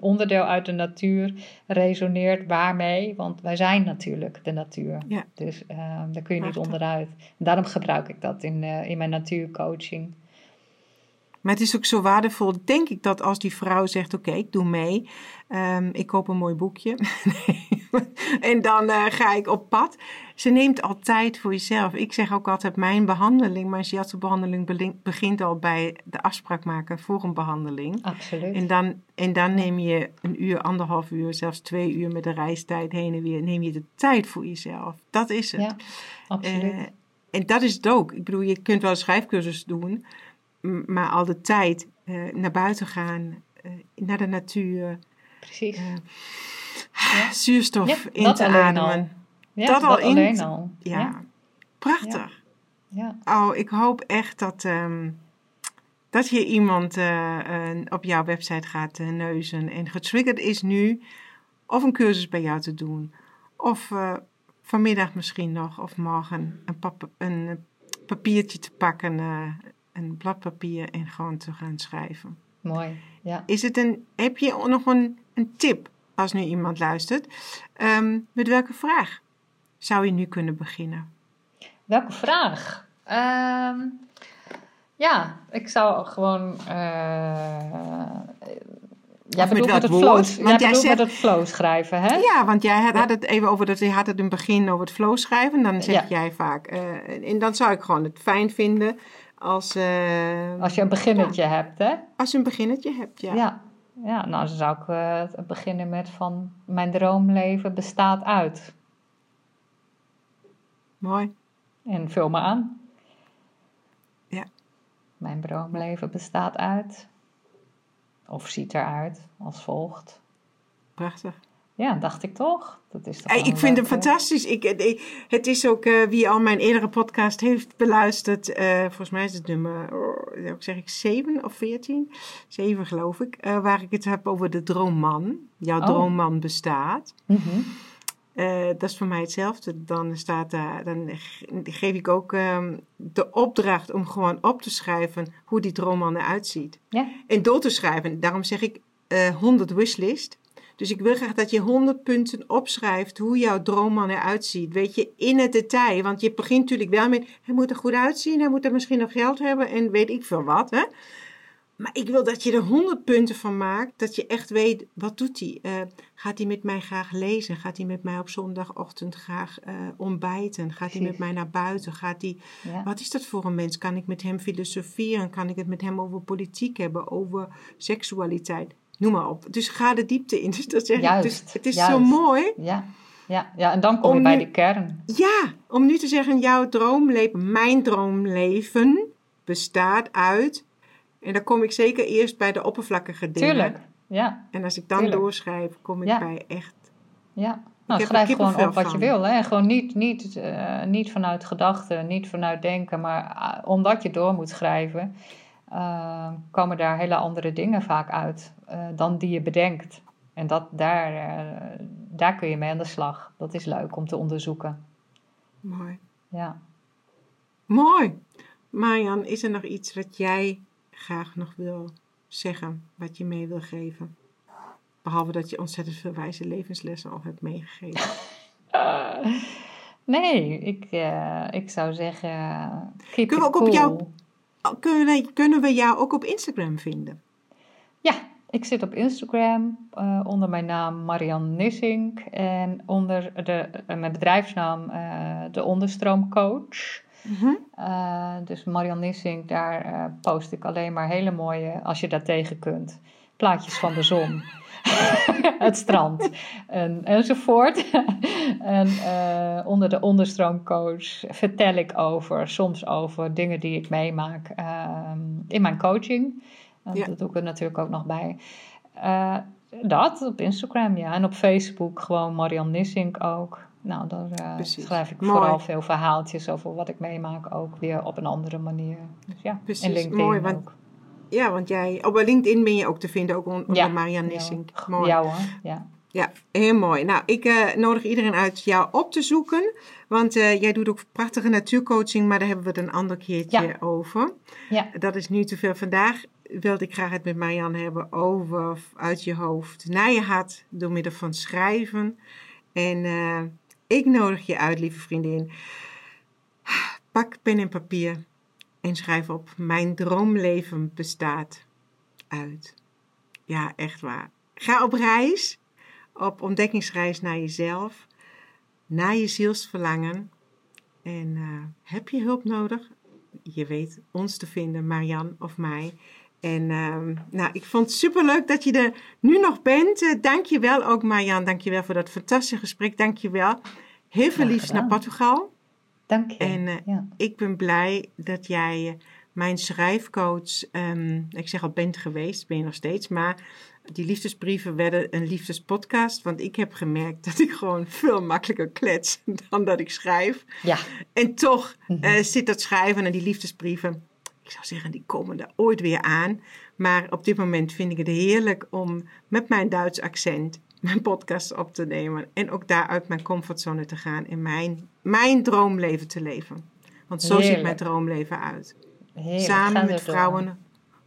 onderdeel uit de natuur resoneert waarmee? Want wij zijn natuurlijk de natuur. Ja. Dus uh, daar kun je niet onderuit. daarom gebruik ik dat in, uh, in mijn natuurcoaching. Maar het is ook zo waardevol, denk ik, dat als die vrouw zegt: Oké, ik doe mee, um, ik koop een mooi boekje en dan uh, ga ik op pad. Ze neemt al tijd voor jezelf. Ik zeg ook altijd: Mijn behandeling, mijn shiatsu-behandeling begint al bij de afspraak maken voor een behandeling. Absoluut. En dan, en dan neem je een uur, anderhalf uur, zelfs twee uur met de reistijd heen en weer, neem je de tijd voor jezelf. Dat is het. Ja, absoluut. Uh, en dat is het ook. Ik bedoel, je kunt wel een schrijfcursus doen maar al de tijd uh, naar buiten gaan, uh, naar de natuur. Precies. Uh, ja. Zuurstof in te ademen. Ja, dat, dat al alleen al. Ja, prachtig. Ja. Oh, ik hoop echt dat, um, dat je iemand op jouw website gaat neuzen en getriggerd is nu of een cursus bij jou te doen. Of vanmiddag misschien nog, of morgen een, pap een papiertje te pakken een blad papier en gewoon te gaan schrijven. Mooi, ja. Is het een, heb je nog een, een tip als nu iemand luistert? Um, met welke vraag zou je nu kunnen beginnen? Welke vraag? Um, ja, ik zou gewoon. Uh, Jij bedoelt met, het flow, want jij zegt, met het flow schrijven, hè? Ja, want jij had, had het even over dat je had het in het begin over het flow schrijven. Dan zeg ja. jij vaak. Uh, en dan zou ik gewoon het fijn vinden als, uh, als je een beginnetje hebt, hè? Als je een beginnetje hebt, ja. Ja, ja nou dan zou ik uh, beginnen met van mijn droomleven bestaat uit. Mooi. En vul me aan. Ja. Mijn droomleven bestaat uit. Of ziet eruit als volgt. Prachtig. Ja, dacht ik toch. Dat is toch ik vind hem fantastisch. Ik, ik- het is ook eh, wie al mijn eerdere podcast heeft beluisterd. eh, volgens mij is het nummer, oh, zeg ik, 7 of 14? 7 geloof ik. eh, waar ik het heb over de droomman. Jouw Oh. droomman bestaat. Mhm. Eh, dat is voor mij hetzelfde. Dan, staat daar, dan ge- geef ik ook ehm, de opdracht om gewoon op te schrijven hoe die droomman eruit ziet. Ja. En door te schrijven. Daarom zeg ik eh 100 wishlist. Dus ik wil graag dat je 100 punten opschrijft hoe jouw droomman eruit ziet. Weet je, in het detail. Want je begint natuurlijk wel met, hij moet er goed uitzien, hij moet er misschien nog geld hebben en weet ik veel wat. Hè? Maar ik wil dat je er 100 punten van maakt. Dat je echt weet, wat doet hij? Eh, gaat hij met mij graag lezen? Gaat hij met mij op zondagochtend graag eh, ontbijten? Gaat hij met mij naar buiten? Gaat hij Ja. wat is dat voor een mens? Kan ik met hem filosoferen? Kan ik het met hem over politiek hebben? Over seksualiteit? Noem maar op. Dus ga de diepte in. Dus dat zeg ik. Dus Juist, het is zo mooi. Ja. Ja. ja, en dan kom Om je bij nu- de kern. Ja, om nu te zeggen, jouw droomleven, mijn droomleven bestaat uit. En dan kom ik zeker eerst bij de oppervlakkige dingen. Tuurlijk. Ja, En als ik dan Tuurlijk. doorschrijf, kom ik Ja. bij echt. ja. Nou, schrijf gewoon op wat je wil. Hè? Gewoon niet, niet, eh, niet vanuit gedachten, niet vanuit denken, maar ah, omdat je door moet schrijven, eh, komen daar hele andere dingen vaak uit eh, dan die je bedenkt. En dat, daar, eh, daar kun je mee aan de slag. Dat is leuk om te onderzoeken. Mooi. Ja. Mooi. Marjan, is er nog iets wat jij graag nog wil zeggen, wat je mee wil geven? Behalve dat je ontzettend veel wijze levenslessen al hebt meegegeven. Nee, ik, eh, ik zou zeggen, keep Kunnen we ook op jou- Kunnen we, kunnen we jou ook op Instagram vinden? Ja, ik zit op Instagram eh, onder mijn naam Marian Nissink en onder de, eh, mijn bedrijfsnaam eh, de Onderstroomcoach. Mhm. Dus Marian Nissink, daar post ik alleen maar hele mooie, als je daar tegen kunt, plaatjes van de zon, het strand en, enzovoort. en eh, onder de Onderstroomcoach vertel ik over, soms over dingen die ik meemaak ehm, in mijn coaching. Eh, Ja. Dat doe ik er natuurlijk ook nog bij. Eh, dat op Instagram, ja. En op Facebook gewoon Marian Nissink ook. Nou, daar eh, schrijf ik Mooi. vooral veel verhaaltjes over wat ik meemaak, ook weer op een andere manier. Dus ja, Precies, en LinkedIn mooi, want ook. Ja, want jij, op LinkedIn ben je ook te vinden, ook on- onder Ja, Marian Ja, Nissink. hoor. Mooi. Ja hoor, ja. Ja, heel mooi. Nou, ik eh, nodig iedereen uit jou op te zoeken. Want eh, jij doet ook prachtige natuurcoaching, maar daar hebben we het een ander keertje Ja. over. Ja. Dat is nu te veel. Vandaag wilde ik graag het met Marian hebben over uit je hoofd naar je hart door middel van schrijven. En eh, ik nodig je uit, lieve vriendin. Pak pen en papier en schrijf op. Mijn droomleven bestaat uit. Ja, echt waar. Ga op reis op ontdekkingsreis naar jezelf, naar je zielsverlangen. En eh, heb je hulp nodig? Je weet ons te vinden, Marian of mij. En ehm, nou, ik vond het superleuk dat je er nu nog bent. Eh, dank je wel ook, Marian. Dank je wel voor dat fantastische gesprek. Dank je wel. Heel veel Graag liefs naar. Portugal. Dank je. En, eh, ja. Ik ben blij dat jij eh, mijn schrijfcoach, ehm, ik zeg al bent geweest, ben je nog steeds, maar die liefdesbrieven werden een liefdespodcast, want ik heb gemerkt dat ik gewoon veel makkelijker klets dan dat ik schrijf. ja. En toch Mhm. eh, zit dat schrijven en die liefdesbrieven, ik zou zeggen, die komen er ooit weer aan. Maar op dit moment vind ik het heerlijk om met mijn Duits accent mijn podcast op te nemen. En ook daar uit mijn comfortzone te gaan en mijn, mijn droomleven te leven. Want zo ziet mijn droomleven uit. Heerlijk. Samen met vrouwen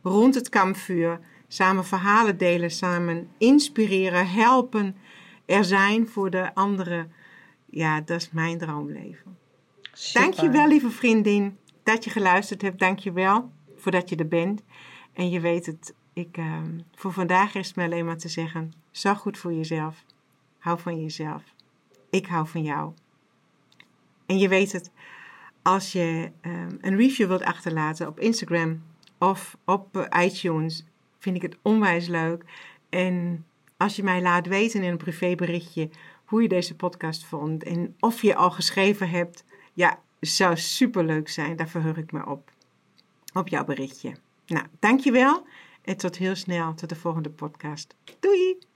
rond het kampvuur. Samen verhalen delen, samen inspireren, helpen. Er zijn voor de anderen. Ja, dat is mijn droomleven. Super. Dank je wel, lieve vriendin, dat je geluisterd hebt. Dank je wel voor dat je er bent. En je weet het, ik, ehm, voor vandaag is het me alleen maar te zeggen: zorg goed voor jezelf. Hou van jezelf. Ik hou van jou. En je weet het, als je ehm, een review wilt achterlaten op Instagram of op eh, iTunes, vind ik het onwijs leuk. En als je mij laat weten in een privéberichtje hoe je deze podcast vond en of je al geschreven hebt, ja, zou superleuk zijn. Daar verheug ik me op. Op jouw berichtje. Nou, dankjewel en tot heel snel, tot de volgende podcast. Doei!